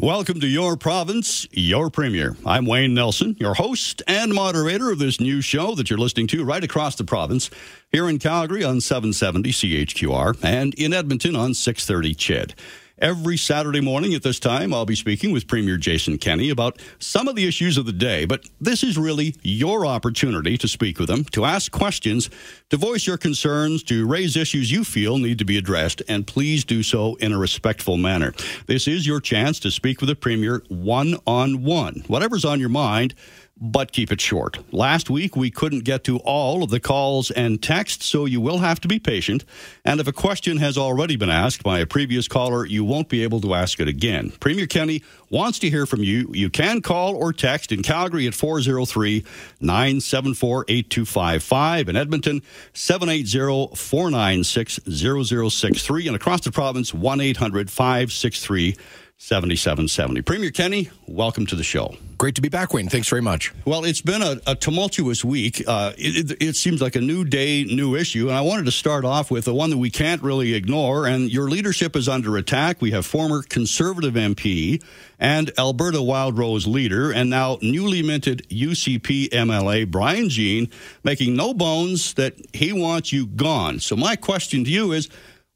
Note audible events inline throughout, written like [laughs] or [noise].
Welcome to Your Province, Your Premier. I'm Wayne Nelson, your host and moderator of this new show that you're listening to right across the province, here in Calgary on 770 CHQR and in Edmonton on 630 CHED. Every Saturday morning at this time, I'll be speaking with Premier Jason Kenney about some of the issues of the day, but this is really your opportunity to speak with him, to ask questions, to voice your concerns, to raise issues you feel need to be addressed, and please do so in a respectful manner. This is your chance to speak with the Premier one on one. Whatever's on your mind, but keep it short. Last week, we couldn't get to all of the calls and texts, so you will have to be patient. And if a question has already been asked by a previous caller, you won't be able to ask it again. Premier Kenney wants to hear from you. You can call or text in Calgary at 403 974 8255, in Edmonton 780 496 0063, and across the province 1 800 563 7770. Premier Kenney, welcome to the show. Great to be back, Wayne. Thanks very much. Well, it's been a, a tumultuous week. Uh, it, it, it, seems like a new day, new issue. And I wanted to start off with the one that we can't really ignore. And your leadership is under attack. We have former Conservative MP and Alberta Wildrose leader, and now newly minted UCP MLA Brian Jean, making no bones that he wants you gone. So, my question to you is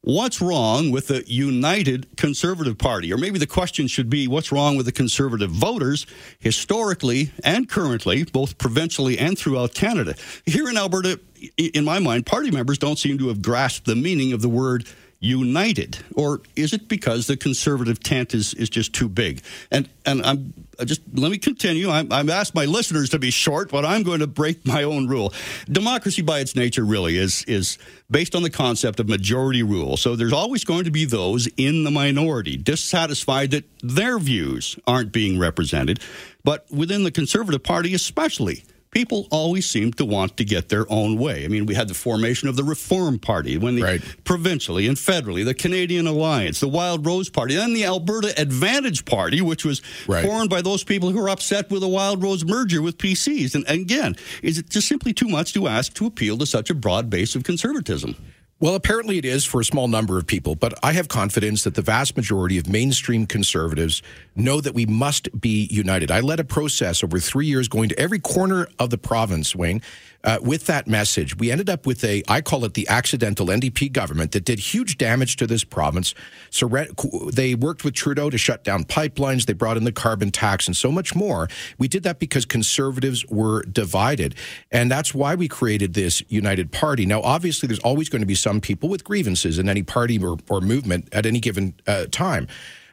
What's wrong with the United Conservative Party? Or maybe the question should be what's wrong with the Conservative voters historically and currently, both provincially and throughout Canada? Here in Alberta, in my mind, party members don't seem to have grasped the meaning of the word united, or is it because the conservative tent is, is just too big? And and I'm just let me continue. I'm, I'm asked my listeners to be short, but I'm going to break my own rule. Democracy, by its nature, really is is based on the concept of majority rule. So there's always going to be those in the minority dissatisfied that their views aren't being represented. But within the Conservative Party, especially, people always seem to want to get their own way. I mean, we had the formation of the Reform Party when the right. provincially and federally, the Canadian Alliance, the Wildrose Party, then the Alberta Advantage Party, which was right. formed by those people who were upset with the Wildrose merger with PCs. And again, is it just simply too much to ask to appeal to such a broad base of conservatism? Well, apparently it is for a small number of people, but I have confidence that the vast majority of mainstream conservatives know that we must be united. I led a process over three years going to every corner of the province, Wayne, uh, with that message. We ended up with a, I call it the accidental NDP government that did huge damage to this province. They worked with Trudeau to shut down pipelines. They brought in the carbon tax and so much more. We did that because conservatives were divided. And that's why we created this united party. Now, obviously, there's always going to be some people with grievances in any party or, or movement at any given uh, time.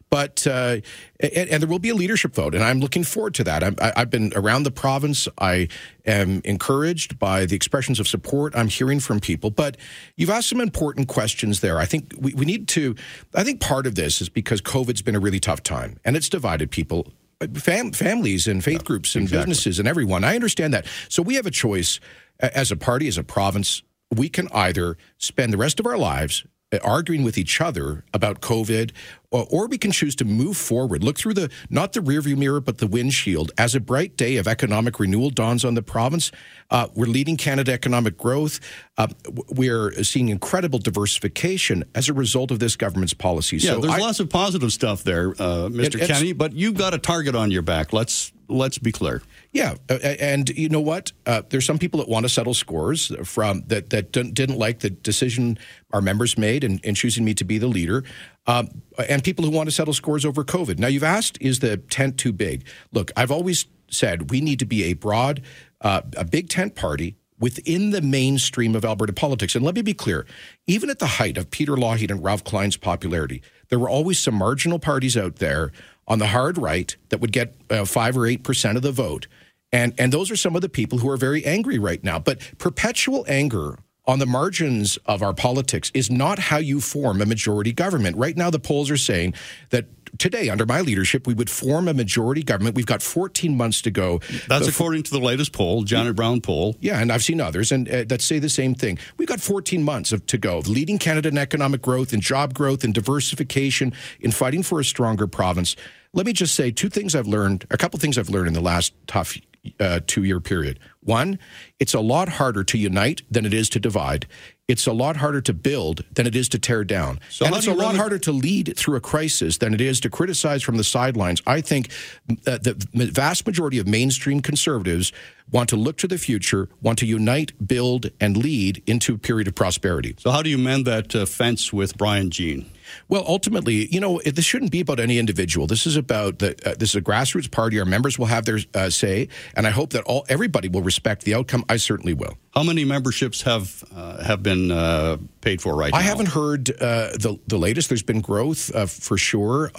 But uh, and, and, there will be a leadership vote, and I'm looking forward to that. i have been around the province. I am encouraged by the expressions of support I'm hearing from people. But you've asked some important questions there. I think we, we need to. I think part of this is because COVID's been a really tough time, and it's divided people. Fam- families and faith yeah, groups and exactly. businesses and everyone. I understand that. So we have a choice as a party, as a province. We can either spend the rest of our lives arguing with each other about COVID, or, or, we can choose to move forward, look through the not the rearview mirror, but the windshield. As a bright day of economic renewal dawns on the province, uh, we're leading Canada economic growth. Uh, we're seeing incredible diversification as a result of this government's policies. Yeah, so there's I, lots of positive stuff there, uh, Mr. Kenney, but you've got a target on your back. Let's let's be clear. Yeah, uh, and you know what? Uh, there's some people that want to settle scores from that that didn't like the decision our members made in, in choosing me to be the leader, um, and people who want to settle scores over COVID. Now, you've asked, is the tent too big? Look, I've always said we need to be a broad, uh, a big tent party within the mainstream of Alberta politics. And let me be clear, even at the height of Peter Lougheed and Ralph Klein's popularity, there were always some marginal parties out there on the hard right that would get uh, five or eight percent of the vote. And, and those are some of the people who are very angry right now. But perpetual anger on the margins of our politics is not how you form a majority government. Right now, the polls are saying that today, under my leadership, we would form a majority government. We've got 14 months to go. That's the, according to the latest poll, Janet Brown poll. Yeah, and I've seen others and uh, that say the same thing. We've got 14 months of, to go, leading Canada in economic growth and job growth and diversification, in fighting for a stronger province. Let me just say two things I've learned, a couple things I've learned in the last tough uh, two year period. One, it's a lot harder to unite than it is to divide. It's a lot harder to build than it is to tear down. So and it's a lot harder to lead through a crisis than it is to criticize from the sidelines. I think the vast majority of mainstream conservatives want to look to the future, want to unite, build, and lead into a period of prosperity. So, how do you mend that uh, fence with Brian Jean? Well, ultimately, you know, this shouldn't be about any individual. This is about the. Uh, this is a grassroots party. Our members will have their uh, say, and I hope that all everybody will respect the outcome. I certainly will. How many memberships have uh, have been uh, paid for right I now? I haven't heard uh, the the latest. There's been growth uh, for sure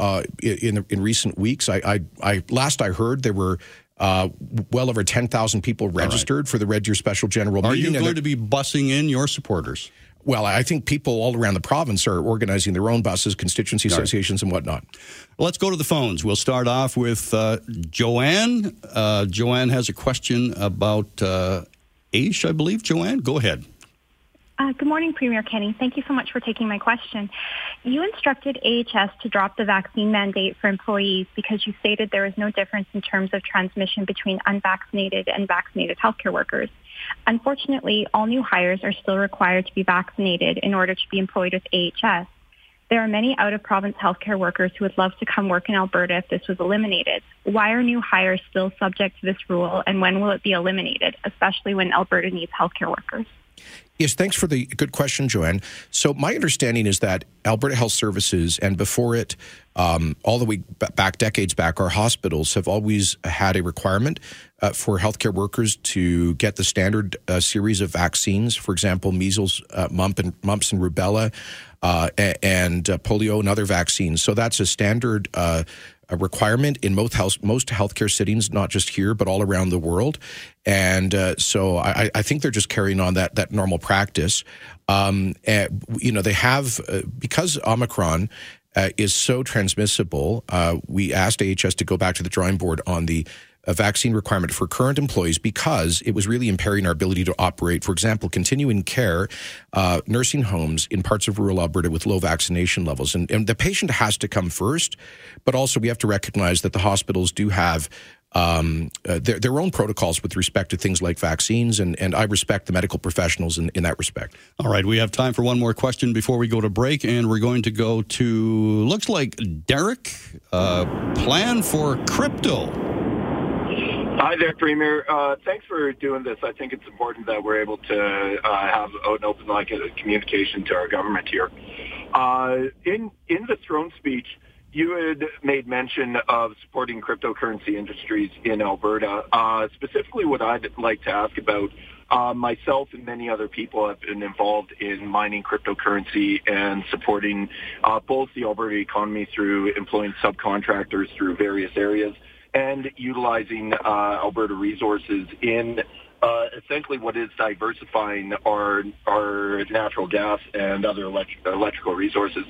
in in recent weeks. I, I, I last I heard there were uh, well over 10,000 people registered right. for the Red Deer Special General Are Meeting. Are you going to be bussing in your supporters? Well, I think people all around the province are organizing their own buses, constituency associations, and whatnot. Let's go to the phones. We'll start off with uh, Joanne. Uh, Joanne has a question about uh, AISH, I believe. Joanne, go ahead. Uh, good morning, Premier Kenney. Thank you so much for taking my question. You instructed AHS to drop the vaccine mandate for employees because you stated there is no difference in terms of transmission between unvaccinated and vaccinated healthcare workers. Unfortunately, all new hires are still required to be vaccinated in order to be employed with AHS. There are many out-of-province healthcare workers who would love to come work in Alberta if this was eliminated. Why are new hires still subject to this rule, and when will it be eliminated, especially when Alberta needs healthcare workers? Yes, thanks for the good question, Joanne. So, my understanding is that Alberta Health Services, and before it, um, all the way back decades back, our hospitals have always had a requirement uh, for healthcare workers to get the standard uh, series of vaccines. For example, measles, uh, mump and, mumps, and rubella, uh, and uh, polio, and other vaccines. So that's a standard uh, a requirement in most most healthcare settings, not just here but all around the world. And uh, so I, I, think they're just carrying on that that normal practice. Um, and, you know, they have uh, because Omicron. Uh, is so transmissible. Uh, we asked AHS to go back to the drawing board on the a vaccine requirement for current employees because it was really impairing our ability to operate. For example, continuing care, uh, nursing homes in parts of rural Alberta with low vaccination levels. And, and the patient has to come first, but also we have to recognize that the hospitals do have um, uh, their, their own protocols with respect to things like vaccines, and, and I respect the medical professionals in, in that respect. All right, we have time for one more question before we go to break, and we're going to go to looks like Derek. Uh, plan for crypto. Hi there, Premier. Uh, thanks for doing this. I think it's important that we're able to uh, have an open line communication to our government here. Uh, in in the throne speech, you had made mention of supporting cryptocurrency industries in Alberta. Uh, specifically, what I'd like to ask about. Uh, myself and many other people have been involved in mining cryptocurrency and supporting uh, both the Alberta economy through employing subcontractors through various areas and utilizing uh, Alberta resources in uh, essentially what is diversifying our our natural gas and other electric, electrical resources.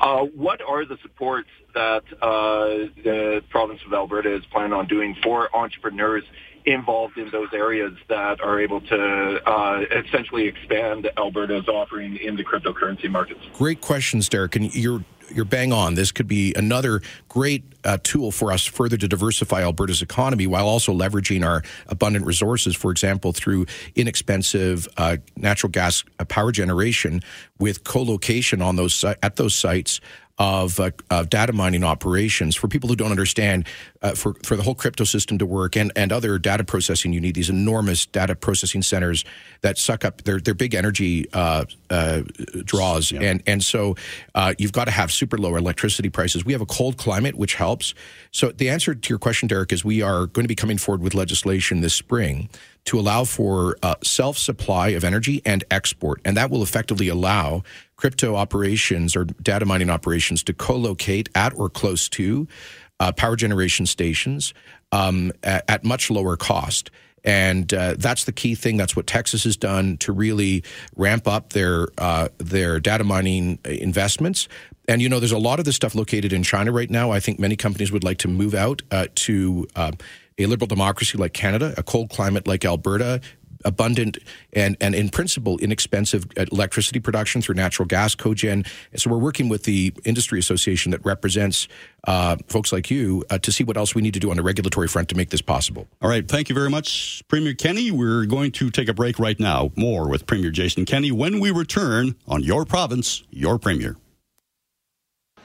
Uh, what are the supports that uh, the province of Alberta is planning on doing for entrepreneurs involved in those areas that are able to uh, essentially expand Alberta's offering in the cryptocurrency markets? Great questions, Derek. And you're you're bang on. This could be another great uh, tool for us further to diversify Alberta's economy while also leveraging our abundant resources, for example, through inexpensive uh, natural gas uh, power generation with co-location on those at those sites of, uh, of, data mining operations. For people who don't understand, uh, for, for the whole crypto system to work and, and other data processing, you need these enormous data processing centers that suck up their, their big energy uh, uh draws. Yeah. And, and so uh, you've got to have super low electricity prices. We have a cold climate, which helps. So the answer to your question, Derek, is we are going to be coming forward with legislation this spring to allow for uh, self supply of energy and export. And that will effectively allow crypto operations or data mining operations to co locate at or close to uh, power generation stations um, at, at, much lower cost. And uh, that's the key thing. That's what Texas has done to really ramp up their uh, their data mining investments. And you know, there's a lot of this stuff located in China right now. I think many companies would like to move out uh, to uh, a liberal democracy like Canada, a cold climate like Alberta, abundant and, and in principle inexpensive electricity production through natural gas cogen. So we're working with the industry association that represents uh, folks like you uh, to see what else we need to do on the regulatory front to make this possible. All right. Thank you very much, Premier Kenney. We're going to take a break right now. More with Premier Jason Kenney when we return on Your Province, Your Premier.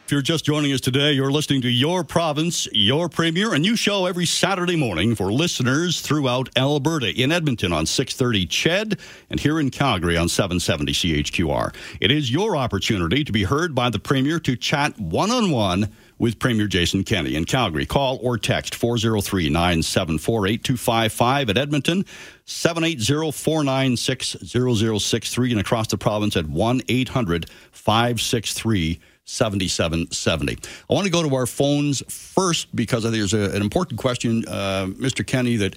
If you're just joining us today, you're listening to Your Province, Your Premier, a new show every Saturday morning for listeners throughout Alberta. In Edmonton on 630 CHED and here in Calgary on 770 CHQR. It is your opportunity to be heard by the Premier to chat one-on-one with Premier Jason Kenney in Calgary. Call or text 403 974 8255 at Edmonton, 780 496 0063, and across the province at 1 800 563 7770. I want to go to our phones first because I think there's a, an important question, uh, Mr. Kenney, that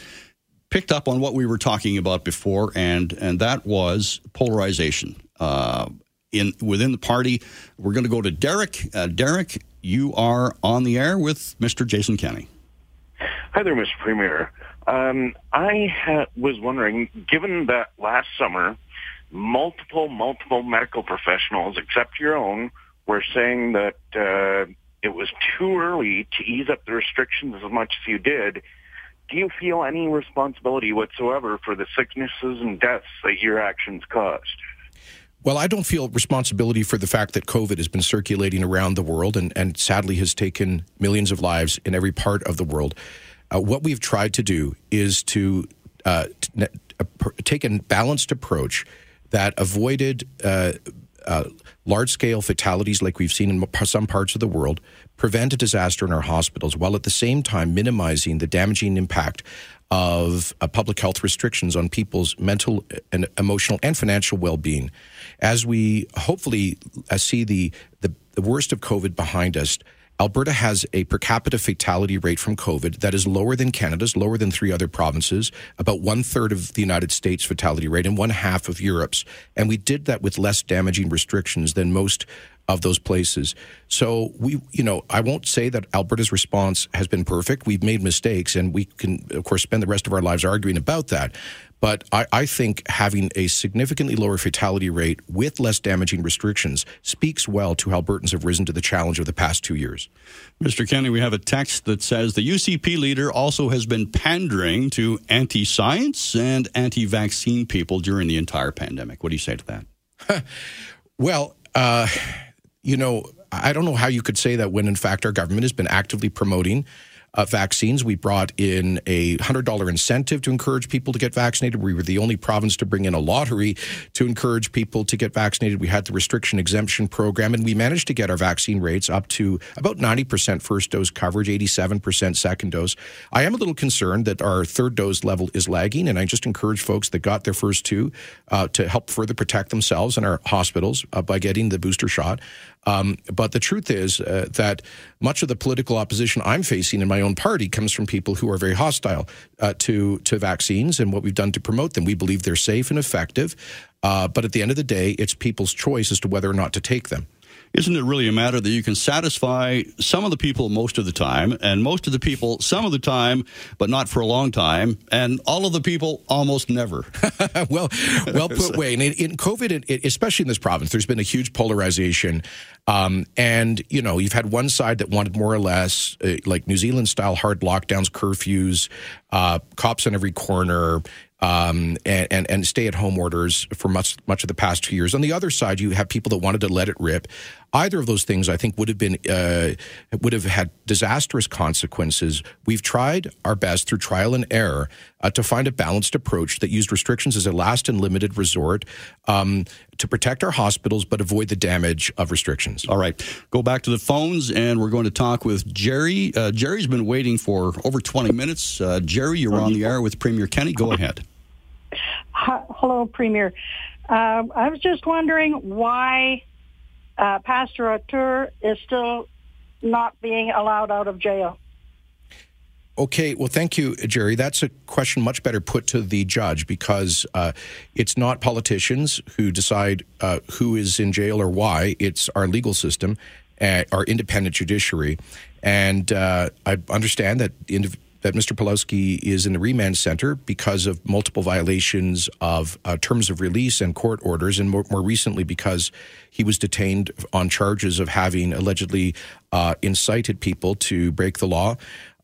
picked up on what we were talking about before, and and that was polarization uh, in within the party. We're going to go to Derek. Uh, Derek, you are on the air with Mr. Jason Kenney. Hi there, Mr. Premier. Um, I ha- was wondering, given that last summer, multiple, multiple medical professionals, except your own, were saying that uh, it was too early to ease up the restrictions as much as you did. Do you feel any responsibility whatsoever for the sicknesses and deaths that your actions caused? Well, I don't feel responsibility for the fact that COVID has been circulating around the world and, and sadly has taken millions of lives in every part of the world. Uh, what we've tried to do is to uh, take a balanced approach that avoided uh, uh, large scale fatalities like we've seen in some parts of the world, prevent a disaster in our hospitals, while at the same time minimizing the damaging impact of uh, public health restrictions on people's mental and emotional and financial well being. As we hopefully uh, see the, the, the worst of COVID behind us, Alberta has a per capita fatality rate from COVID that is lower than Canada's, lower than three other provinces, about one third of the United States fatality rate, and one half of Europe's. And we did that with less damaging restrictions than most of those places. So we, you know, I won't say that Alberta's response has been perfect. We've made mistakes, and we can, of course, spend the rest of our lives arguing about that. But I, I, think having a significantly lower fatality rate with less damaging restrictions speaks well to how Albertans have risen to the challenge of the past two years. Mr. Kenney, we have a text that says the UCP leader also has been pandering to anti science and anti vaccine people during the entire pandemic. What do you say to that? [laughs] well, uh, you know, I don't know how you could say that when, in fact, our government has been actively promoting uh, vaccines. We brought in a $100 incentive to encourage people to get vaccinated. We were the only province to bring in a lottery to encourage people to get vaccinated. We had the restriction exemption program, and we managed to get our vaccine rates up to about 90% first dose coverage, 87% second dose. I am a little concerned that our third dose level is lagging, and I just encourage folks that got their first two uh, to help further protect themselves and our hospitals uh, by getting the booster shot. Um, but the truth is uh, that much of the political opposition I'm facing in my own party comes from people who are very hostile uh, to to vaccines and what we've done to promote them. We believe they're safe and effective, uh, but at the end of the day, it's people's choice as to whether or not to take them isn't it really a matter that you can satisfy some of the people most of the time, and most of the people some of the time, but not for a long time, and all of the people almost never? [laughs] well, well put, [laughs] Wayne. In, in COVID, especially in this province, there's been a huge polarization. Um, and, you know, you've had one side that wanted more or less uh, like New Zealand style hard lockdowns, curfews, uh, cops on every corner, um, and, and, and stay at home orders for much much of the past two years. On the other side, you have people that wanted to let it rip. Either of those things, I think, would have been uh, would have had disastrous consequences. We've tried our best through trial and error uh, to find a balanced approach that used restrictions as a last and limited resort um, to protect our hospitals, but avoid the damage of restrictions. All right, go back to the phones, and we're going to talk with Jerry. Uh, Jerry's been waiting for over 20 minutes. Uh, Jerry, you're on the air with Premier Kenney. Go ahead. Hello, Premier. Uh, I was just wondering why uh, Pastor Artur is still not being allowed out of jail. Okay, well, thank you, Jerry. That's a question much better put to the judge because uh, it's not politicians who decide uh, who is in jail or why. It's our legal system, uh, our independent judiciary. And uh, I understand that that Mr. Pawlowski is in the remand center because of multiple violations of uh, terms of release and court orders, and more, more, recently because he was detained on charges of having allegedly uh, incited people to break the law.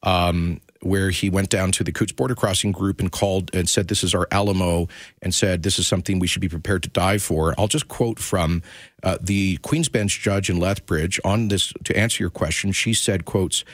Um, where he went down to the Coutts border crossing group and called and said, This is our Alamo, and said, This is something we should be prepared to die for. I'll just quote from uh, the Queen's Bench judge in Lethbridge on this to answer your question. She said, quotes,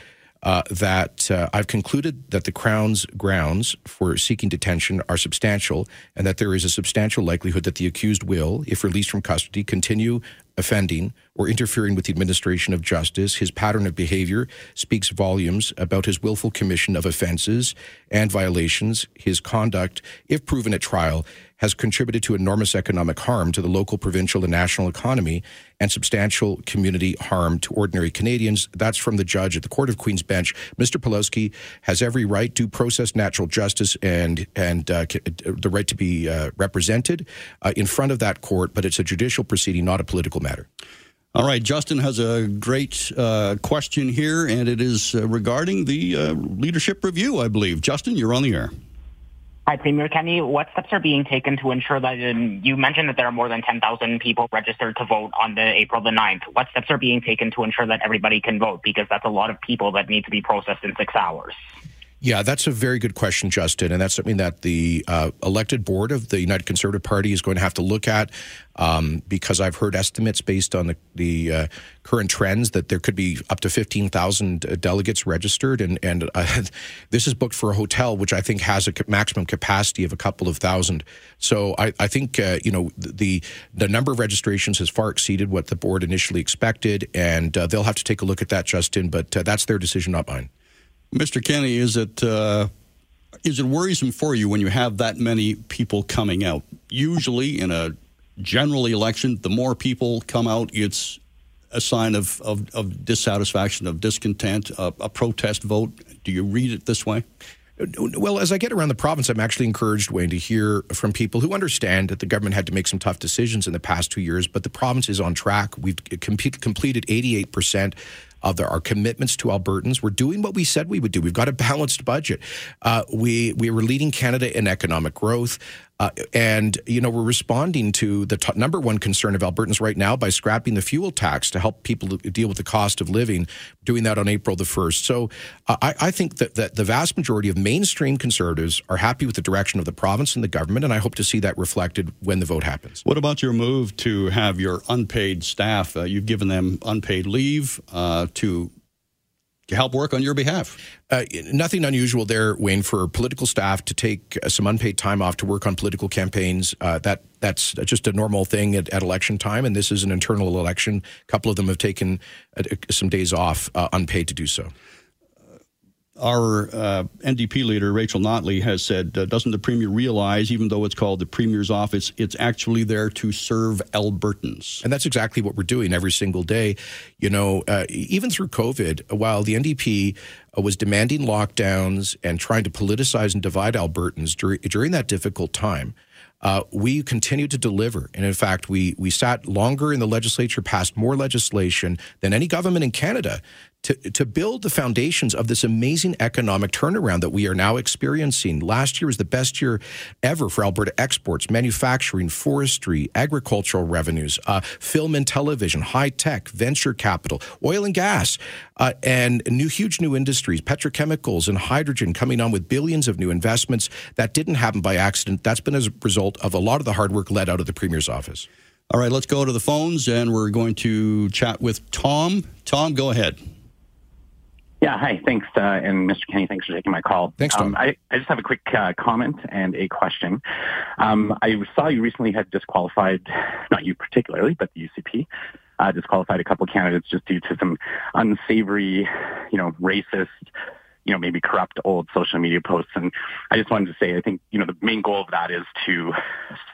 uh, that uh, I've concluded that the Crown's grounds for seeking detention are substantial and that there is a substantial likelihood that the accused will, if released from custody, continue offending or interfering with the administration of justice. His pattern of behavior speaks volumes about his willful commission of offenses and violations. His conduct, if proven at trial, has contributed to enormous economic harm to the local, provincial, and national economy and substantial community harm to ordinary Canadians. That's from the judge at the Court of Queen's Bench. Mr. Pawlowski has every right, due process, natural justice, and and uh, the right to be uh, represented uh, in front of that court. But it's a judicial proceeding, not a political matter. All right, Justin has a great uh, question here, and it is uh, regarding the uh, leadership review, I believe. Justin, you're on the air. Hi, Premier Kenney. What steps are being taken to ensure that um, you mentioned that there are more than 10,000 people registered to vote on the April the 9th? What steps are being taken to ensure that everybody can vote? Because that's a lot of people that need to be processed in six hours. Yeah, that's a very good question, Justin, and that's something that the uh, elected board of the United Conservative Party is going to have to look at um, because I've heard estimates based on the, the uh, current trends that there could be up to 15,000 uh, delegates registered, and, and uh, [laughs] this is booked for a hotel, which I think has a maximum capacity of a couple of thousand. So I, I think uh, you know the the number of registrations has far exceeded what the board initially expected, and uh, they'll have to take a look at that, Justin. But that's their decision, not mine. Mr. Kenney, is it uh, is it worrisome for you when you have that many people coming out? Usually, in a general election, the more people come out, it's a sign of, of, of dissatisfaction, of discontent, a, a protest vote. Do you read it this way? Well, as I get around the province, I'm actually encouraged, Wayne, to hear from people who understand that the government had to make some tough decisions in the past two years, but the province is on track. We've completed 88% of the, our commitments to Albertans. We're doing what we said we would do. We've got a balanced budget. Uh, we we were leading Canada in economic growth. Uh, and, you know, we're responding to the t- number one concern of Albertans right now by scrapping the fuel tax to help people deal with the cost of living, doing that on April the 1st. So uh, I, I, think that, that the vast majority of mainstream conservatives are happy with the direction of the province and the government, and I hope to see that reflected when the vote happens. What about your move to have your unpaid staff? Uh, you've given them unpaid leave uh, to to help work on your behalf. Uh, nothing unusual there, Wayne, for political staff to take uh, some unpaid time off to work on political campaigns. Uh, that that's just a normal thing at, at, election time, and this is an internal election. A couple of them have taken uh, some days off uh, unpaid to do so our uh, NDP leader, Rachel Notley, has said, uh, doesn't the Premier realize, even though it's called the Premier's office, it's actually there to serve Albertans? And that's exactly what we're doing every single day. You know, uh, even through COVID, while the NDP uh, was demanding lockdowns and trying to politicize and divide Albertans dur- during that difficult time, uh, we continue to deliver. And in fact, we, we sat longer in the legislature, passed more legislation than any government in Canada to, to build the foundations of this amazing economic turnaround that we are now experiencing. Last year was the best year ever for Alberta exports, manufacturing, forestry, agricultural revenues, uh, film and television, high tech, venture capital, oil and gas, uh, and new huge new industries, petrochemicals and hydrogen coming on with billions of new investments. That didn't happen by accident. That's been as a result of a lot of the hard work led out of the Premier's office. All right, let's go to the phones and we're going to chat with Tom. Tom, go ahead. Yeah, hi. Thanks, uh, and Mr. Kenney, thanks for taking my call. Thanks, Tom. Um, I, I, just have a quick uh, comment and a question. Um, I saw you recently had disqualified, not you particularly, but the UCP, uh, disqualified a couple of candidates just due to some unsavory, you know, racist, you know, maybe corrupt old social media posts. And I just wanted to say, I think, you know, the main goal of that is to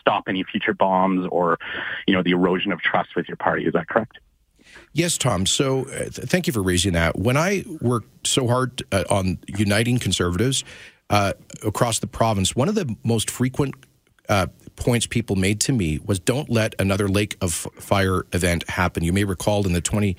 stop any future bombs or, you know, the erosion of trust with your party. Is that correct? Yes, Tom. So uh, th- thank you for raising that. When I worked so hard uh, on uniting conservatives uh, across the province, one of the most frequent uh, points people made to me was don't let another lake of fire event happen. You may recall in the 20,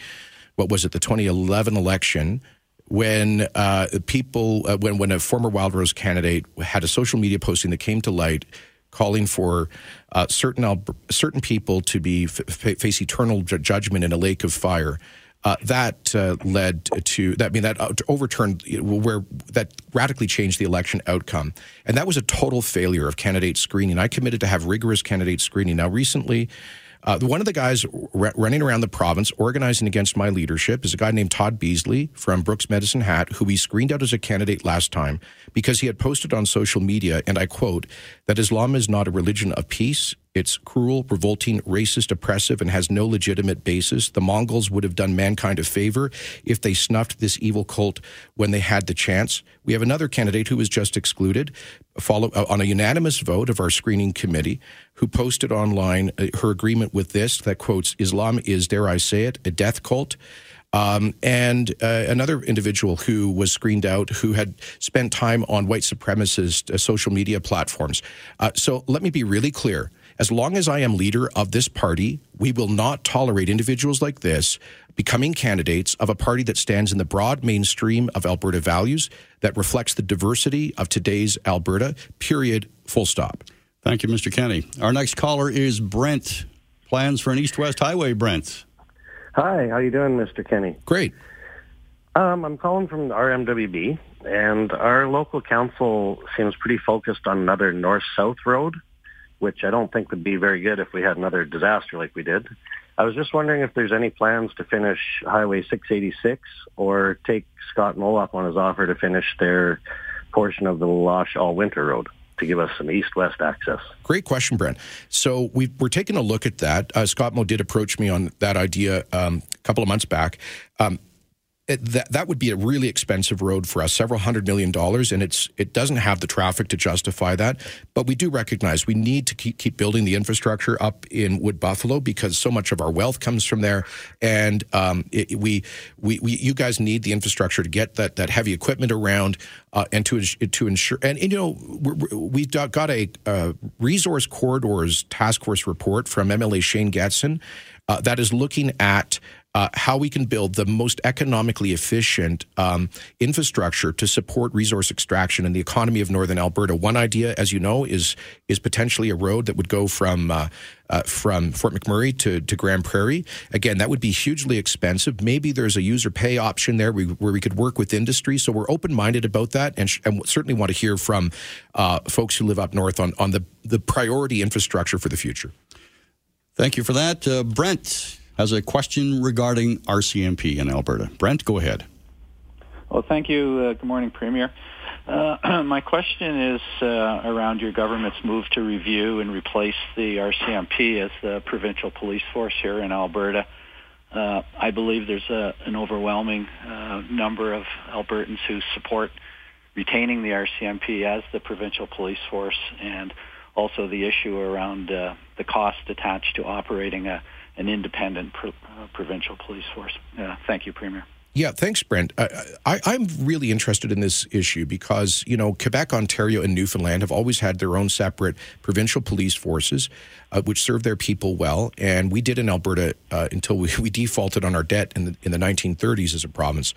what was it, the 2011 election, when uh, people, uh, when when a former Wild Rose candidate had a social media posting that came to light calling for uh, certain certain people to be f- face eternal ju- judgment in a lake of fire. Uh, that uh, led to that. I mean, that uh, overturned where that radically changed the election outcome, and that was a total failure of candidate screening. I committed to have rigorous candidate screening. Now, recently, uh, one of the guys r- running around the province organizing against my leadership is a guy named Todd Beasley from Brooks Medicine Hat, who we screened out as a candidate last time because he had posted on social media, and I quote, that Islam is not a religion of peace. It's cruel, revolting, racist, oppressive, and has no legitimate basis. The Mongols would have done mankind a favor if they snuffed this evil cult when they had the chance. We have another candidate who was just excluded follow, uh, on a unanimous vote of our screening committee who posted online uh, her agreement with this that quotes Islam is, dare I say it, a death cult. Um, and uh, another individual who was screened out who had spent time on white supremacist uh, social media platforms. Uh, so let me be really clear. As long as I am leader of this party, we will not tolerate individuals like this becoming candidates of a party that stands in the broad mainstream of Alberta values, that reflects the diversity of today's Alberta, period, full stop. Thank you, Mr. Kenney. Our next caller is Brent. Plans for an east-west highway, Brent. Hi, how you doing, Mr. Kenney? Great. Um, I'm calling from the RMWB, and our local council seems pretty focused on another north-south road, which I don't think would be very good if we had another disaster like we did. I was just wondering if there's any plans to finish Highway 686 or take Scott Moe on his offer to finish their portion of the Losh All Winter Road to give us some east-west access. Great question, Brent. So we are taking a look at that. Uh, Scott Moe did approach me on that idea um, a couple of months back. Um, that that would be a really expensive road for us, several hundred million dollars, and it's it doesn't have the traffic to justify that. But we do recognize we need to keep keep building the infrastructure up in Wood Buffalo because so much of our wealth comes from there, and um, it, we, we we you guys need the infrastructure to get that that heavy equipment around uh, and to to ensure. And, and you know we have got a uh, resource corridors task force report from MLA Shane Getson uh, that is looking at uh, how we can build the most economically efficient um, infrastructure to support resource extraction in the economy of northern Alberta. One idea, as you know, is is potentially a road that would go from uh, uh, from Fort McMurray to, to Grande Prairie. Again, that would be hugely expensive. Maybe there's a user pay option there where we could work with industry. So we're open minded about that, and, sh- and, certainly want to hear from uh, folks who live up north on on the the priority infrastructure for the future. Thank you for that, uh, Brent has a question regarding RCMP in Alberta. Brent, go ahead. Well, thank you. Uh, good morning, Premier. Uh, [clears throat] my question is uh, around your government's move to review and replace the RCMP as the provincial police force here in Alberta. Uh, I believe there's a, an overwhelming uh, number of Albertans who support retaining the RCMP as the provincial police force and also the issue around uh, the cost attached to operating a an independent pro- uh, provincial police force. Uh, thank you, Premier. Yeah, thanks, Brent. I, am really interested in this issue because, you know, Quebec, Ontario, and Newfoundland have always had their own separate provincial police forces, uh, which serve their people well. And we did in Alberta uh, until we, [laughs] we, defaulted on our debt in the, in the 1930s as a province.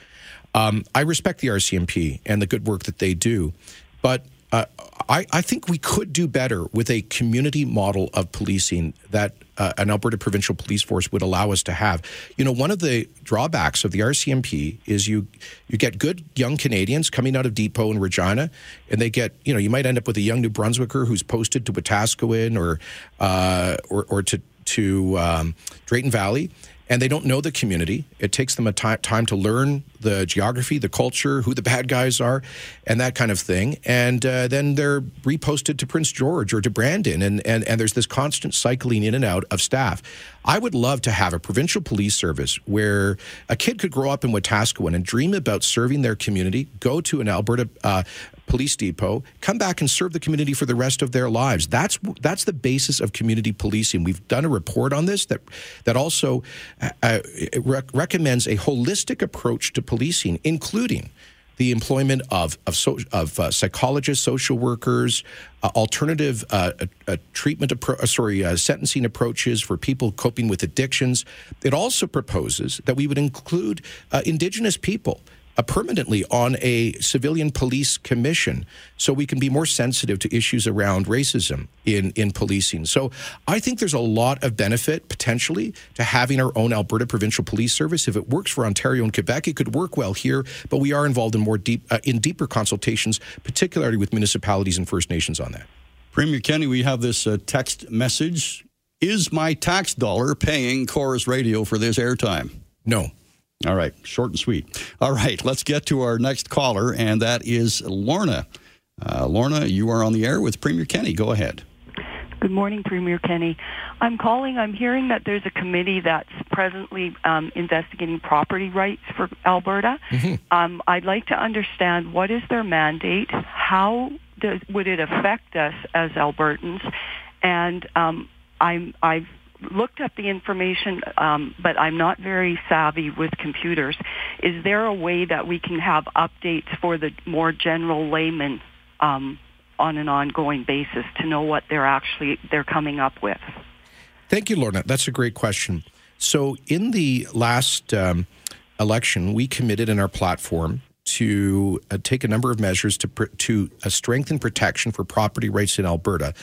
Um, I respect the RCMP and the good work that they do, but uh, I, I, think we could do better with a community model of policing that uh, an Alberta provincial police force would allow us to have. You know, one of the drawbacks of the RCMP is you you get good young Canadians coming out of Depot and Regina, and they get you know you might end up with a young New Brunswicker who's posted to Wetaskiwin or uh, or, or to to um, Drayton Valley and they don't know the community. It takes them a t- time to learn the geography, the culture, who the bad guys are, and that kind of thing. And uh, then they're reposted to Prince George or to Brandon, and, and, and there's this constant cycling in and out of staff. I would love to have a provincial police service where a kid could grow up in Wetaskiwin and dream about serving their community, go to an Alberta uh, police depot, come back and serve the community for the rest of their lives. That's that's the basis of community policing. We've done a report on this that that also uh, uh rec- recommends a holistic approach to policing, including the employment of of, so, of uh, psychologists, social workers, uh, alternative uh, treatment, appro- uh, sorry, uh, sentencing approaches for people coping with addictions. It also proposes that we would include Indigenous people permanently on a civilian police commission so we can be more sensitive to issues around racism in, in policing. So I think there's a lot of benefit potentially to having our own Alberta Provincial Police Service. If it works for Ontario and Quebec, it could work well here, but we are involved in more deep, uh, in deeper consultations, particularly with municipalities and First Nations on that. Premier Kenney, we have this uh, text message. Is my tax dollar paying Corus Radio for this airtime? No. All right, short and sweet. All right, let's get to our next caller, and that is Lorna. Uh, Lorna, you are on the air with Premier Kenney. Go ahead. Good morning, Premier Kenney. I'm calling. I'm hearing that there's a committee that's presently um, investigating property rights for Alberta. Mm-hmm. Um, I'd like to understand what is their mandate, how does, would it affect us as Albertans, and um, I'm I've looked up the information, um, but I'm not very savvy with computers. Is there a way that we can have updates for the more general layman um, on an ongoing basis to know what they're actually they're coming up with? Thank you, Lorna. That's a great question. So, in the last um, election, we committed in our platform to uh, take a number of measures to pr- to uh, strengthen protection for property rights in Alberta.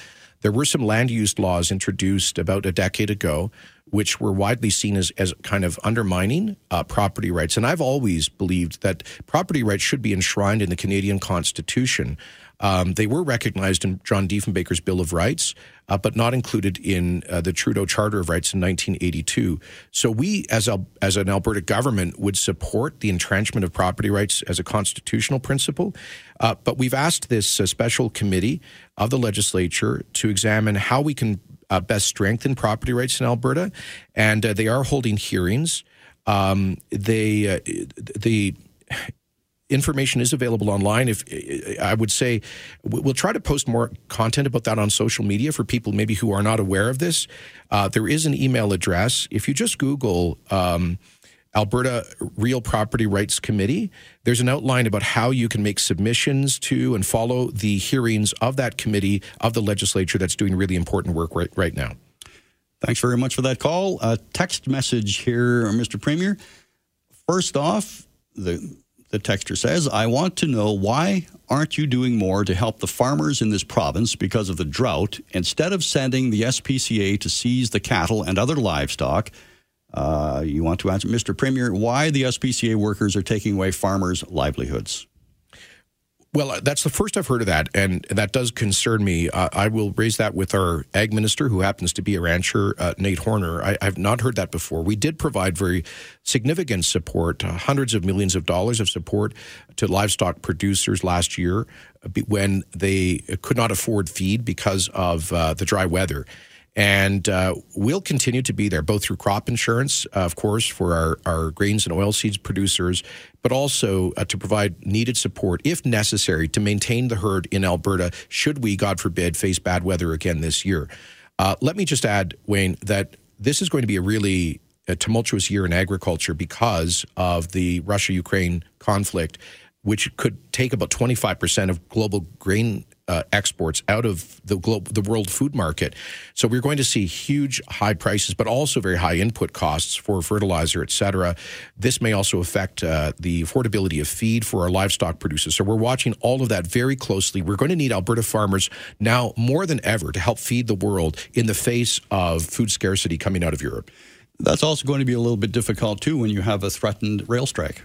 There were some land use laws introduced about a decade ago, which were widely seen as, as kind of undermining uh, property rights. And I've always believed that property rights should be enshrined in the Canadian Constitution. Um, they were recognized in John Diefenbaker's Bill of Rights, uh, but not included in uh, the Trudeau Charter of Rights in 1982. So we, as a, as an Alberta government, would support the entrenchment of property rights as a constitutional principle. Uh, but we've asked this uh, special committee of the legislature to examine how we can uh, best strengthen property rights in Alberta, and uh, they are holding hearings. Um, they the information is available online. If I would say, we'll try to post more content about that on social media for people maybe who are not aware of this. Uh, there is an email address. If you just Google um, Alberta Real Property Rights Committee, there's an outline about how you can make submissions to and follow the hearings of that committee of the legislature that's doing really important work right, right now. Thanks very much for that call. A text message here, Mr. Premier. First off, the the texter says, I want to know why aren't you doing more to help the farmers in this province because of the drought instead of sending the SPCA to seize the cattle and other livestock? Uh, you want to answer, Mr. Premier, why the SPCA workers are taking away farmers' livelihoods? Well, uh, that's the first I've heard of that, and that does concern me. Uh, I will raise that with our ag minister, who happens to be a rancher, uh, Nate Horner. I, have not heard that before. We did provide very significant support, uh, hundreds of millions of dollars of support to livestock producers last year uh, when they could not afford feed because of uh, the dry weather. And uh, we'll continue to be there, both through crop insurance, uh, of course, for our, our grains and oilseeds producers, but also uh, to provide needed support, if necessary, to maintain the herd in Alberta should we, God forbid, face bad weather again this year. Uh, let me just add, Wayne, that this is going to be a really tumultuous year in agriculture because of the Russia Ukraine conflict, which could take about 25% of global grain uh, exports out of the globe, the world food market. So we're going to see huge high prices, but also very high input costs for fertilizer, et cetera. This may also affect uh, the affordability of feed for our livestock producers. So we're watching all of that very closely. We're going to need Alberta farmers now more than ever to help feed the world in the face of food scarcity coming out of Europe. That's also going to be a little bit difficult too when you have a threatened rail strike.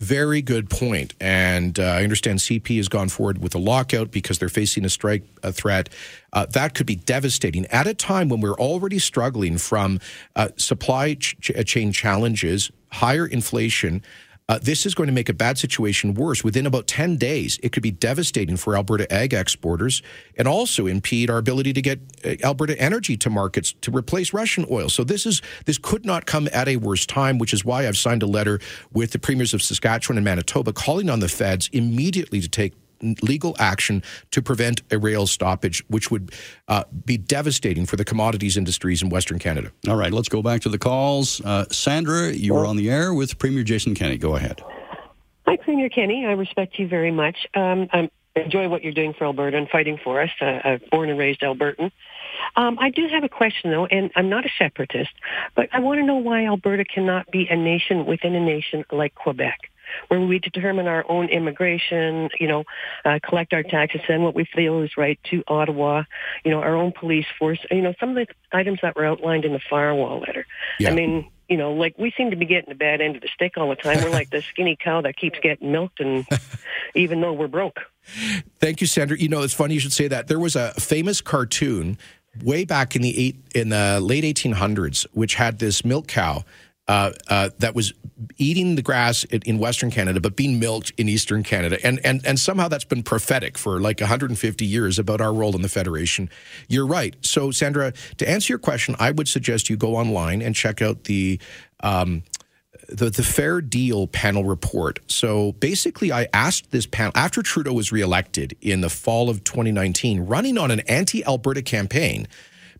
Very good point. And uh, I understand CP has gone forward with a lockout because they're facing a strike a threat. Uh, that could be devastating at a time when we're already struggling from uh, supply ch- chain challenges, higher inflation, uh, this is going to make a bad situation worse. Within about 10 days, it could be devastating for Alberta ag exporters and also impede our ability to get uh, Alberta energy to markets to replace Russian oil. So this is this could not come at a worse time, which is why I've signed a letter with the premiers of Saskatchewan and Manitoba calling on the feds immediately to take legal action to prevent a rail stoppage, which would uh, be devastating for the commodities industries in Western Canada. All right, let's go back to the calls. Uh, Sandra, you were on the air with Premier Jason Kenney. Go ahead. Hi, Premier Kenney. I respect you very much. Um, I enjoy what you're doing for Alberta and fighting for us. Uh, I'm born and raised Albertan. Um, I do have a question, though, and I'm not a separatist, but I want to know why Alberta cannot be a nation within a nation like Quebec. Where we determine our own immigration, you know, uh, collect our taxes, send what we feel is right to Ottawa, you know, our own police force, you know, some of the items that were outlined in the firewall letter. Yeah. I mean, you know, like we seem to be getting the bad end of the stick all the time. We're like the [laughs] skinny cow that keeps getting milked, and [laughs] even though we're broke. Thank you, Sandra. You know, it's funny you should say that. There was a famous cartoon way back in the eight in the late 1800s, which had this milk cow uh, uh, that was eating the grass in, Western Canada, but being milked in Eastern Canada, and and and somehow that's been prophetic for like 150 years about our role in the federation. You're right. So, Sandra, to answer your question, I would suggest you go online and check out the. Um, the, the Fair Deal panel report. So basically, I asked this panel after Trudeau was reelected in the fall of 2019, running on an anti Alberta campaign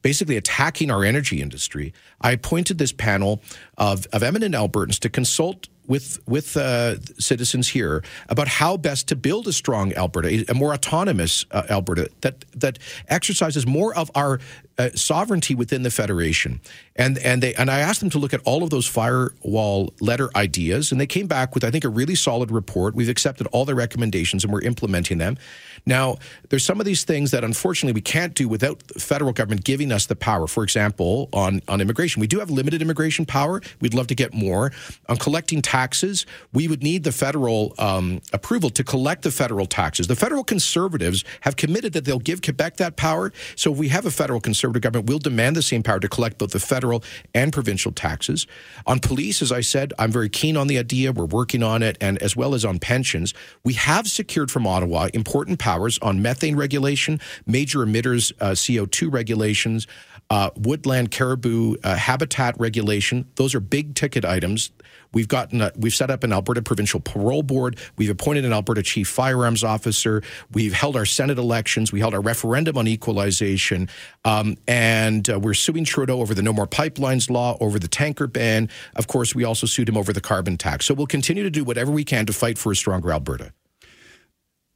basically attacking our energy industry, I appointed this panel of, of eminent Albertans to consult with with uh, citizens here about how best to build a strong Alberta, a more autonomous uh, Alberta that that exercises more of our uh, sovereignty within the federation. And and they and I asked them to look at all of those firewall letter ideas, and they came back with I think a really solid report. We've accepted all their recommendations and we're implementing them. Now, there's some of these things that unfortunately we can't do without the federal government giving us the power. For example, on on immigration, we do have limited immigration power. We'd love to get more on collecting taxes. We would need the federal um, approval to collect the federal taxes. The federal conservatives have committed that they'll give Quebec that power. So if we have a federal conservative government, we'll demand the same power to collect both the federal and provincial taxes. On police, as I said, I'm very keen on the idea. We're working on it, and as well as on pensions, we have secured from Ottawa important powers on methane regulation, major emitters uh, CO2 regulations uh, woodland caribou uh, habitat regulation. Those are big ticket items. We've gotten a, we've set up an Alberta provincial parole board. We've appointed an Alberta chief firearms officer. We've held our Senate elections. We held our referendum on equalization, um, and uh, we're suing Trudeau over the No More Pipelines law, over the tanker ban. Of course, we also sued him over the carbon tax. So we'll continue to do whatever we can to fight for a stronger Alberta.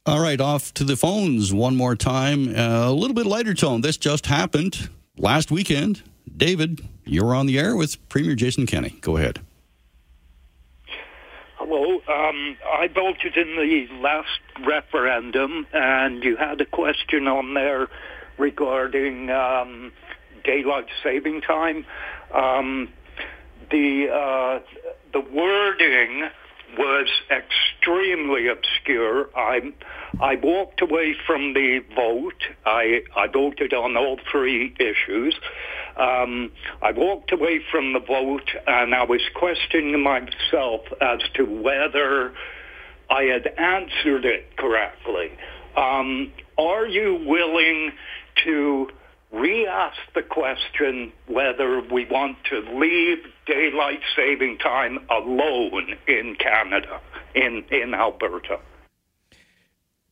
All right, off to the phones one more time. Uh, a little bit lighter tone. This just happened last weekend. David, you're on the air with Premier Jason Kenney. Go ahead. Hello. Um, I voted in the last referendum, and you had a question on there regarding um, daylight saving time. Um, the uh, the wording was extremely obscure. I I walked away from the vote. I I voted on all three issues. Um, I walked away from the vote, and I was questioning myself as to whether I had answered it correctly. Um, are you willing to re-ask the question whether we want to leave daylight saving time alone in Canada, in, in Alberta.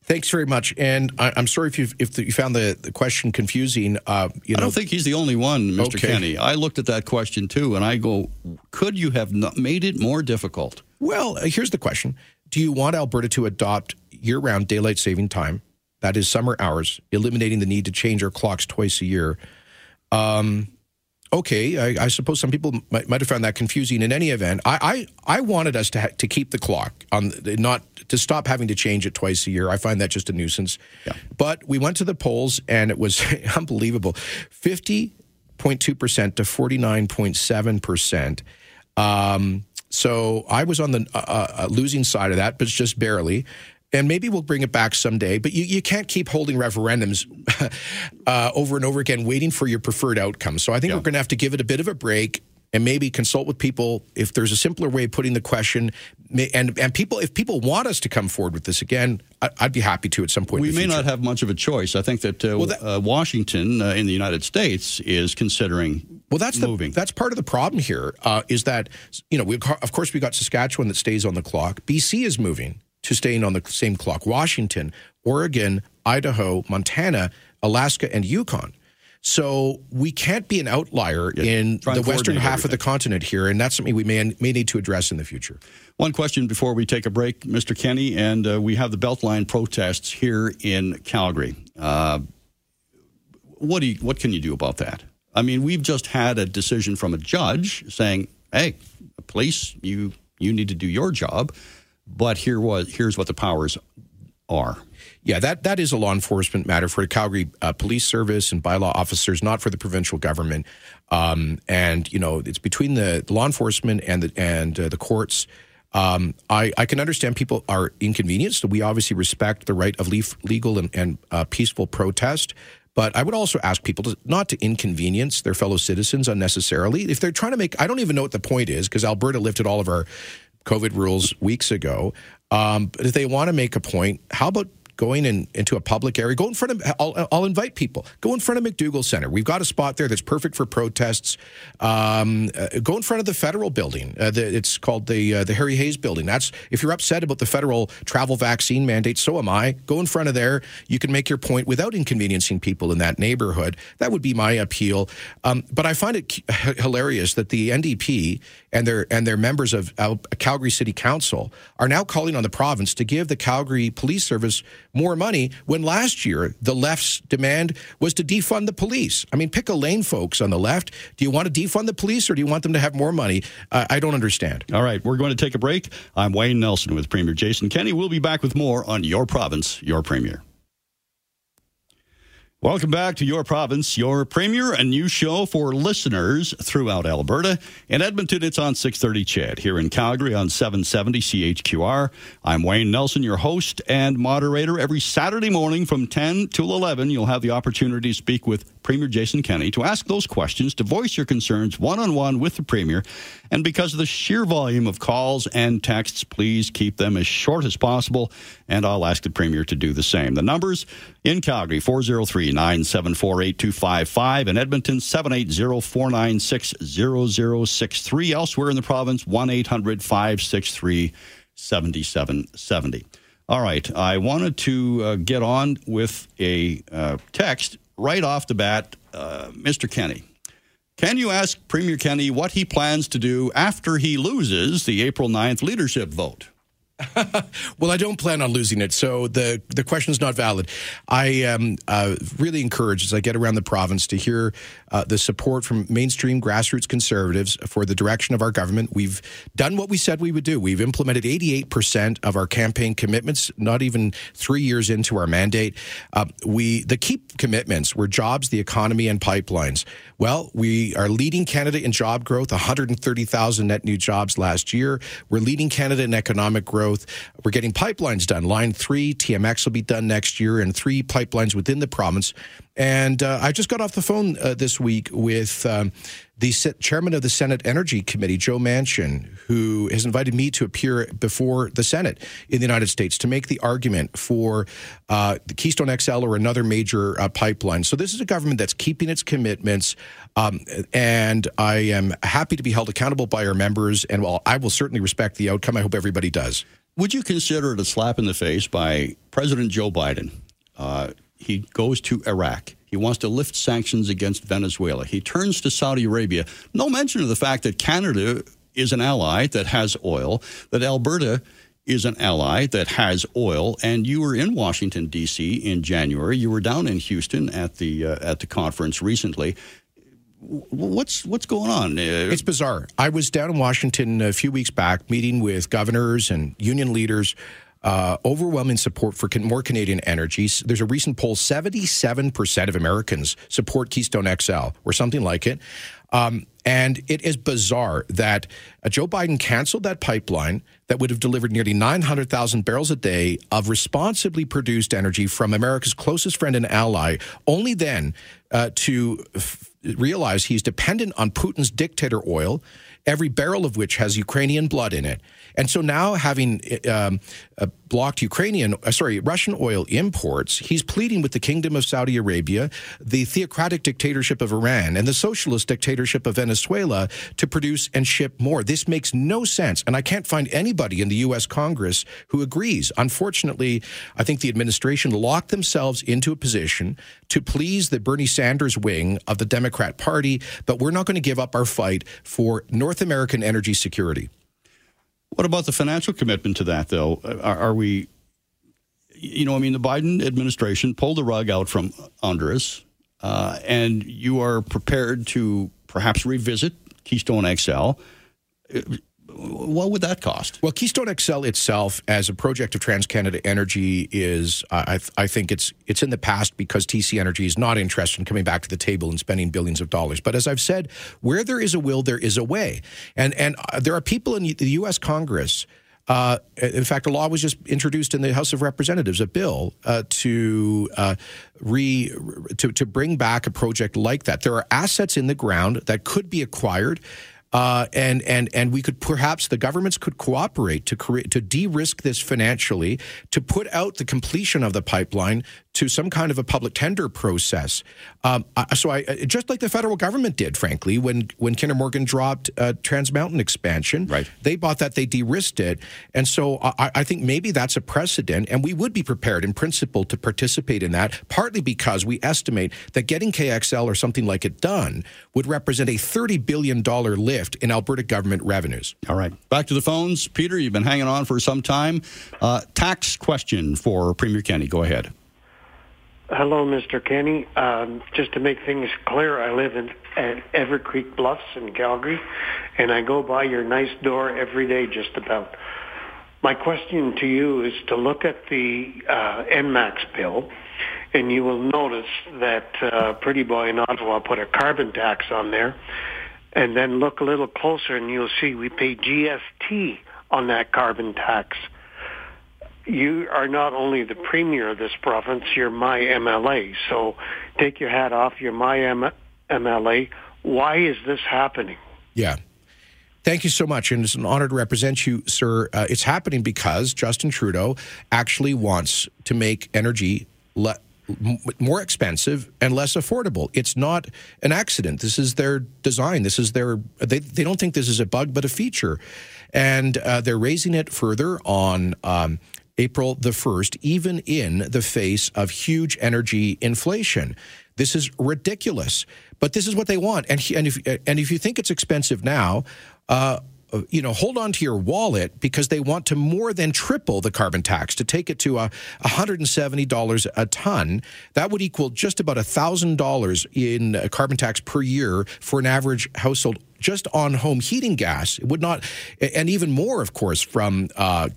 Thanks very much, and I, am sorry if you if you found the, the question confusing. Uh, you know, I don't think he's the only one, Mr. Okay. Kenney. I looked at that question too, and I go, could you have made it more difficult? Well, uh, here's the question: Do you want Alberta to adopt year-round daylight saving time that is summer hours, eliminating the need to change our clocks twice a year. Um, okay, I, I, suppose some people might, might, have found that confusing. In any event, I I, I wanted us to ha- to keep the clock on, not to stop having to change it twice a year. I find that just a nuisance. Yeah. But we went to the polls, and it was [laughs] unbelievable: fifty point two percent to forty nine point seven percent. Um, so I was on the uh, uh, losing side of that, but just barely and maybe we'll bring it back someday. But you, you can't keep holding referendums [laughs] uh, over and over again, waiting for your preferred outcome. So I think yeah. we're going to have to give it a bit of a break and maybe consult with people if there's a simpler way of putting the question. And and people, if people want us to come forward with this again, I'd be happy to at some point. We may future. not have much of a choice. I think that, uh, well, that uh, Washington uh, in the United States is considering. Well, that's moving. The, that's part of the problem here. Uh, is that you know we of course we got Saskatchewan that stays on the clock. BC is moving to staying on the same clock. Washington, Oregon, Idaho, Montana, Alaska, and Yukon. So we can't be an outlier yeah, in the western half everything. of the continent here, and that's something we may, may need to address in the future. One question before we take a break, Mr. Kenney, and uh, we have the Beltline protests here in Calgary. Uh, what do you, what can you do about that? I mean, we've just had a decision from a judge saying, "Hey, police, you you need to do your job." But here was here's what the powers are. Yeah, that, that is a law enforcement matter for the Calgary uh, Police Service and bylaw officers, not for the provincial government. Um, and you know, it's between the, the law enforcement and the and uh, the courts. Um, I, I can understand people are inconvenienced. We obviously respect the right of legal and, and uh, peaceful protest. But I would also ask people to not to inconvenience their fellow citizens unnecessarily. If they're trying to make, I don't even know what the point is because Alberta lifted all of our COVID rules weeks ago. Um, but if they want to make a point, how about going in, into a public area, go in front of, I'll, I'll, invite people, go in front of McDougall Center. We've got a spot there that's perfect for protests. Um, uh, go in front of the federal building. Uh, the, it's called the, uh, the Harry Hayes building. That's, if you're upset about the federal travel vaccine mandate, so am I. Go in front of there. You can make your point without inconveniencing people in that neighborhood. That would be my appeal. Um, but I find it hilarious that the NDP and their, and their members of Calgary City Council are now calling on the province to give the Calgary Police Service more money when last year the left's demand was to defund the police. I mean, pick a lane, folks, on the left. Do you want to defund the police or do you want them to have more money? I don't understand. All right, we're going to take a break. I'm Wayne Nelson with Premier Jason Kenney. We'll be back with more on Your Province, Your Premier. Welcome back to Your Province, Your Premier, a new show for listeners throughout Alberta. In Edmonton, it's on 630 CHED. Here in Calgary on 770 CHQR. I'm Wayne Nelson, your host and moderator. Every Saturday morning from 10 till 11, you'll have the opportunity to speak with Premier Jason Kenney to ask those questions, to voice your concerns one on one with the Premier. And because of the sheer volume of calls and texts, please keep them as short as possible. And I'll ask the Premier to do the same. The numbers in Calgary 403 974 8255, in Edmonton 780 496 0063. Elsewhere in the province 1 800 563 7770. All right, I wanted to uh, get on with a uh, text right off the bat, uh, Mr. Kenney. Can you ask Premier Kenney what he plans to do after he loses the April 9th leadership vote? [laughs] well, I don't plan on losing it, so the the question is not valid. I am uh, really encouraged as I get around the province to hear uh, the support from mainstream grassroots conservatives for the direction of our government. We've done what we said we would do. We've implemented 88% of our campaign commitments, not even three years into our mandate. Uh, we the key commitments were jobs, the economy, and pipelines. Well, we are leading Canada in job growth, 130,000 net new jobs last year. We're leading Canada in economic growth. We're getting pipelines done. Line three, TMX will be done next year, and three pipelines within the province. And uh, I just got off the phone uh, this week with um, the chairman of the Senate Energy Committee, Joe Manchin, who has invited me to appear before the Senate in the United States to make the argument for uh, the Keystone XL or another major uh, pipeline. So this is a government that's keeping its commitments. Um, and I am happy to be held accountable by our members. And while I will certainly respect the outcome, I hope everybody does. Would you consider it a slap in the face by President Joe Biden? Uh, he goes to Iraq. He wants to lift sanctions against Venezuela. He turns to Saudi Arabia. No mention of the fact that Canada is an ally that has oil, that Alberta is an ally that has oil, and you were in Washington D.C. in January. You were down in Houston at the uh, at the conference recently. What's what's going on? Uh, it's bizarre. I was down in Washington a few weeks back, meeting with governors and union leaders uh, overwhelming support for more Canadian energy. There's a recent poll 77% of Americans support Keystone XL or something like it. Um, and it is bizarre that uh, Joe Biden canceled that pipeline that would have delivered nearly 900,000 barrels a day of responsibly produced energy from America's closest friend and ally, only then uh, to f- realize he's dependent on Putin's dictator oil, every barrel of which has Ukrainian blood in it. And so now, having um, uh, blocked Ukrainian, uh, sorry, Russian oil imports, he's pleading with the Kingdom of Saudi Arabia, the theocratic dictatorship of Iran, and the socialist dictatorship of Venezuela to produce and ship more. This makes no sense. And I can't find anybody in the U.S. Congress who agrees. Unfortunately, I think the administration locked themselves into a position to please the Bernie Sanders wing of the Democrat Party, but we're not going to give up our fight for North American energy security. What about the financial commitment to that, though? Are, are, we, you know, I mean, the Biden administration pulled the rug out from under us, uh, and you are prepared to perhaps revisit Keystone XL. What would that cost? Well, Keystone XL itself, as a project of TransCanada Energy, is I, I think it's it's in the past because TC Energy is not interested in coming back to the table and spending billions of dollars. But as I've said, where there is a will, there is a way, and and uh, there are people in the U.S. Congress. Uh, in fact, a law was just introduced in the House of Representatives, a bill uh, to uh, re to, to bring back a project like that. There are assets in the ground that could be acquired. Uh, and and and we could perhaps the governments could cooperate to create to de-risk this financially to put out the completion of the pipeline to some kind of a public tender process. Um, so I just like the federal government did, frankly, when when Kinder Morgan dropped uh, Trans Mountain expansion, right? They bought that, they de-risked it, and so I, I think maybe that's a precedent, and we would be prepared in principle to participate in that. Partly because we estimate that getting KXL or something like it done would represent a thirty billion dollar lift in Alberta government revenues. All right, back to the phones, Peter. You've been hanging on for some time. Uh, tax question for Premier Kenney. Go ahead. Hello, Mr. Kenney. Um, just to make things clear, I live in at Evercreek Bluffs in Calgary, and I go by your nice door every day, just about. My question to you is to look at the uh, ENMAX bill, and you will notice that uh, Pretty Boy in Ottawa put a carbon tax on there, and then look a little closer, and you'll see we pay GST on that carbon tax you are not only the premier of this province, you're my MLA. So take your hat off. You're my M- MLA. Why is this happening? Yeah. Thank you so much. And it's an honor to represent you, sir. Uh, it's happening because Justin Trudeau actually wants to make energy le- more expensive and less affordable. It's not an accident. This is their design. This is their, they, they don't think this is a bug, but a feature. And uh, they're raising it further on um, April the 1st, even in the face of huge energy inflation. This is ridiculous, but this is what they want. And, and, if, and if you think it's expensive now, uh, you know, hold on to your wallet because they want to more than triple the carbon tax to take it to a $170 a ton. That would equal just about $1,000 in carbon tax per year for an average household just on home heating gas. It would not, and even more, of course, from uh,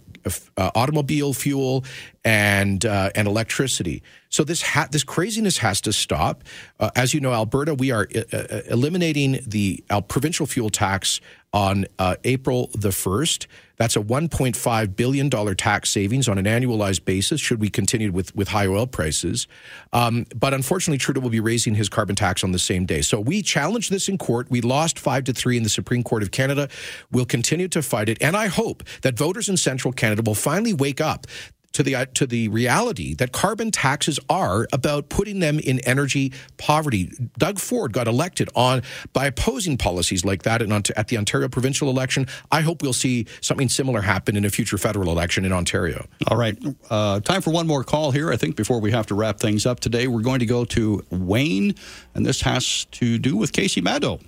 uh, automobile fuel and uh, and electricity. So this ha- this craziness has to stop. Uh, as you know, Alberta, we are uh, uh, eliminating the provincial fuel tax on uh, April the 1st. That's a $1.5 billion tax savings on an annualized basis should we continue with, with high oil prices. Um, but unfortunately, Trudeau will be raising his carbon tax on the same day. So we challenged this in court. We lost five to three in the Supreme Court of Canada. We'll continue to fight it. And I hope that voters in central Canada will finally wake up to the uh, to the reality that carbon taxes are about putting them in energy poverty. Doug Ford got elected on by opposing policies like that at the Ontario provincial election. I hope we'll see something similar happen in a future federal election in Ontario. All right, uh, time for one more call here. I think before we have to wrap things up today, we're going to go to Wayne, and this has to do with Kaycee Madu.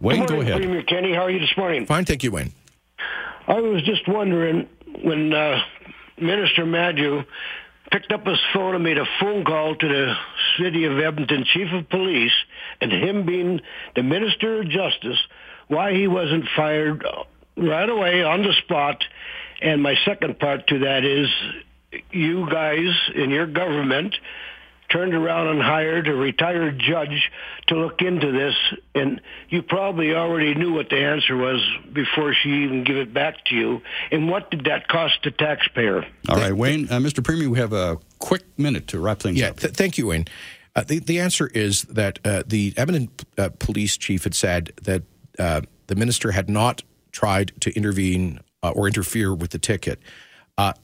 Wayne, morning, go ahead. Premier Kenney, how are you this morning? Fine, thank you, Wayne. I was just wondering when uh, Minister Madu picked up his phone and made a phone call to the city of Edmonton chief of police, and him being the Minister of Justice, why he wasn't fired right away on the spot. And my second part to that is you guys in your government turned around and hired a retired judge to look into this, and you probably already knew what the answer was before she even gave it back to you. And what did that cost the taxpayer? All right, Wayne, uh, Mr. Premier, we have a quick minute to wrap things yeah, up. Th- thank you, Wayne. Uh, the, the answer is that uh, the Edmonton uh, police chief had said that uh, the minister had not tried to intervene uh, or interfere with the ticket,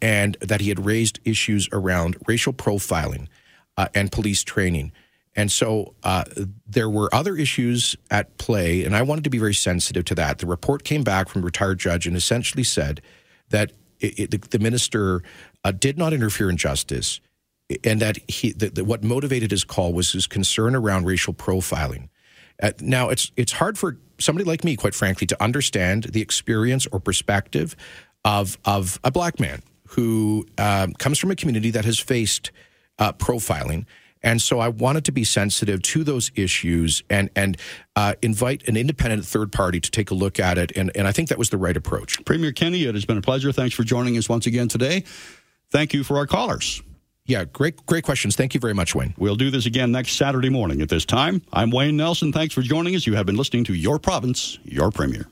and that he had raised issues around racial profiling uh, and police training. And so uh, there were other issues at play, and I wanted to be very sensitive to that. The report came back from a retired judge and essentially said that it, it, the minister uh, did not interfere in justice, and that he that, what motivated his call was his concern around racial profiling. Uh, now, it's it's hard for somebody like me, quite frankly, to understand the experience or perspective of of a black man who um, comes from a community that has faced uh, profiling And so I wanted to be sensitive to those issues and and uh, invite an independent third party to take a look at it. And, and I think that was the right approach. Premier Kenney, it has been a pleasure. Thanks for joining us once again today. Thank you for our callers. Yeah, great, great questions. Thank you very much, Wayne. We'll do this again next Saturday morning at this time. I'm Wayne Nelson. Thanks for joining us. You have been listening to Your Province, Your Premier.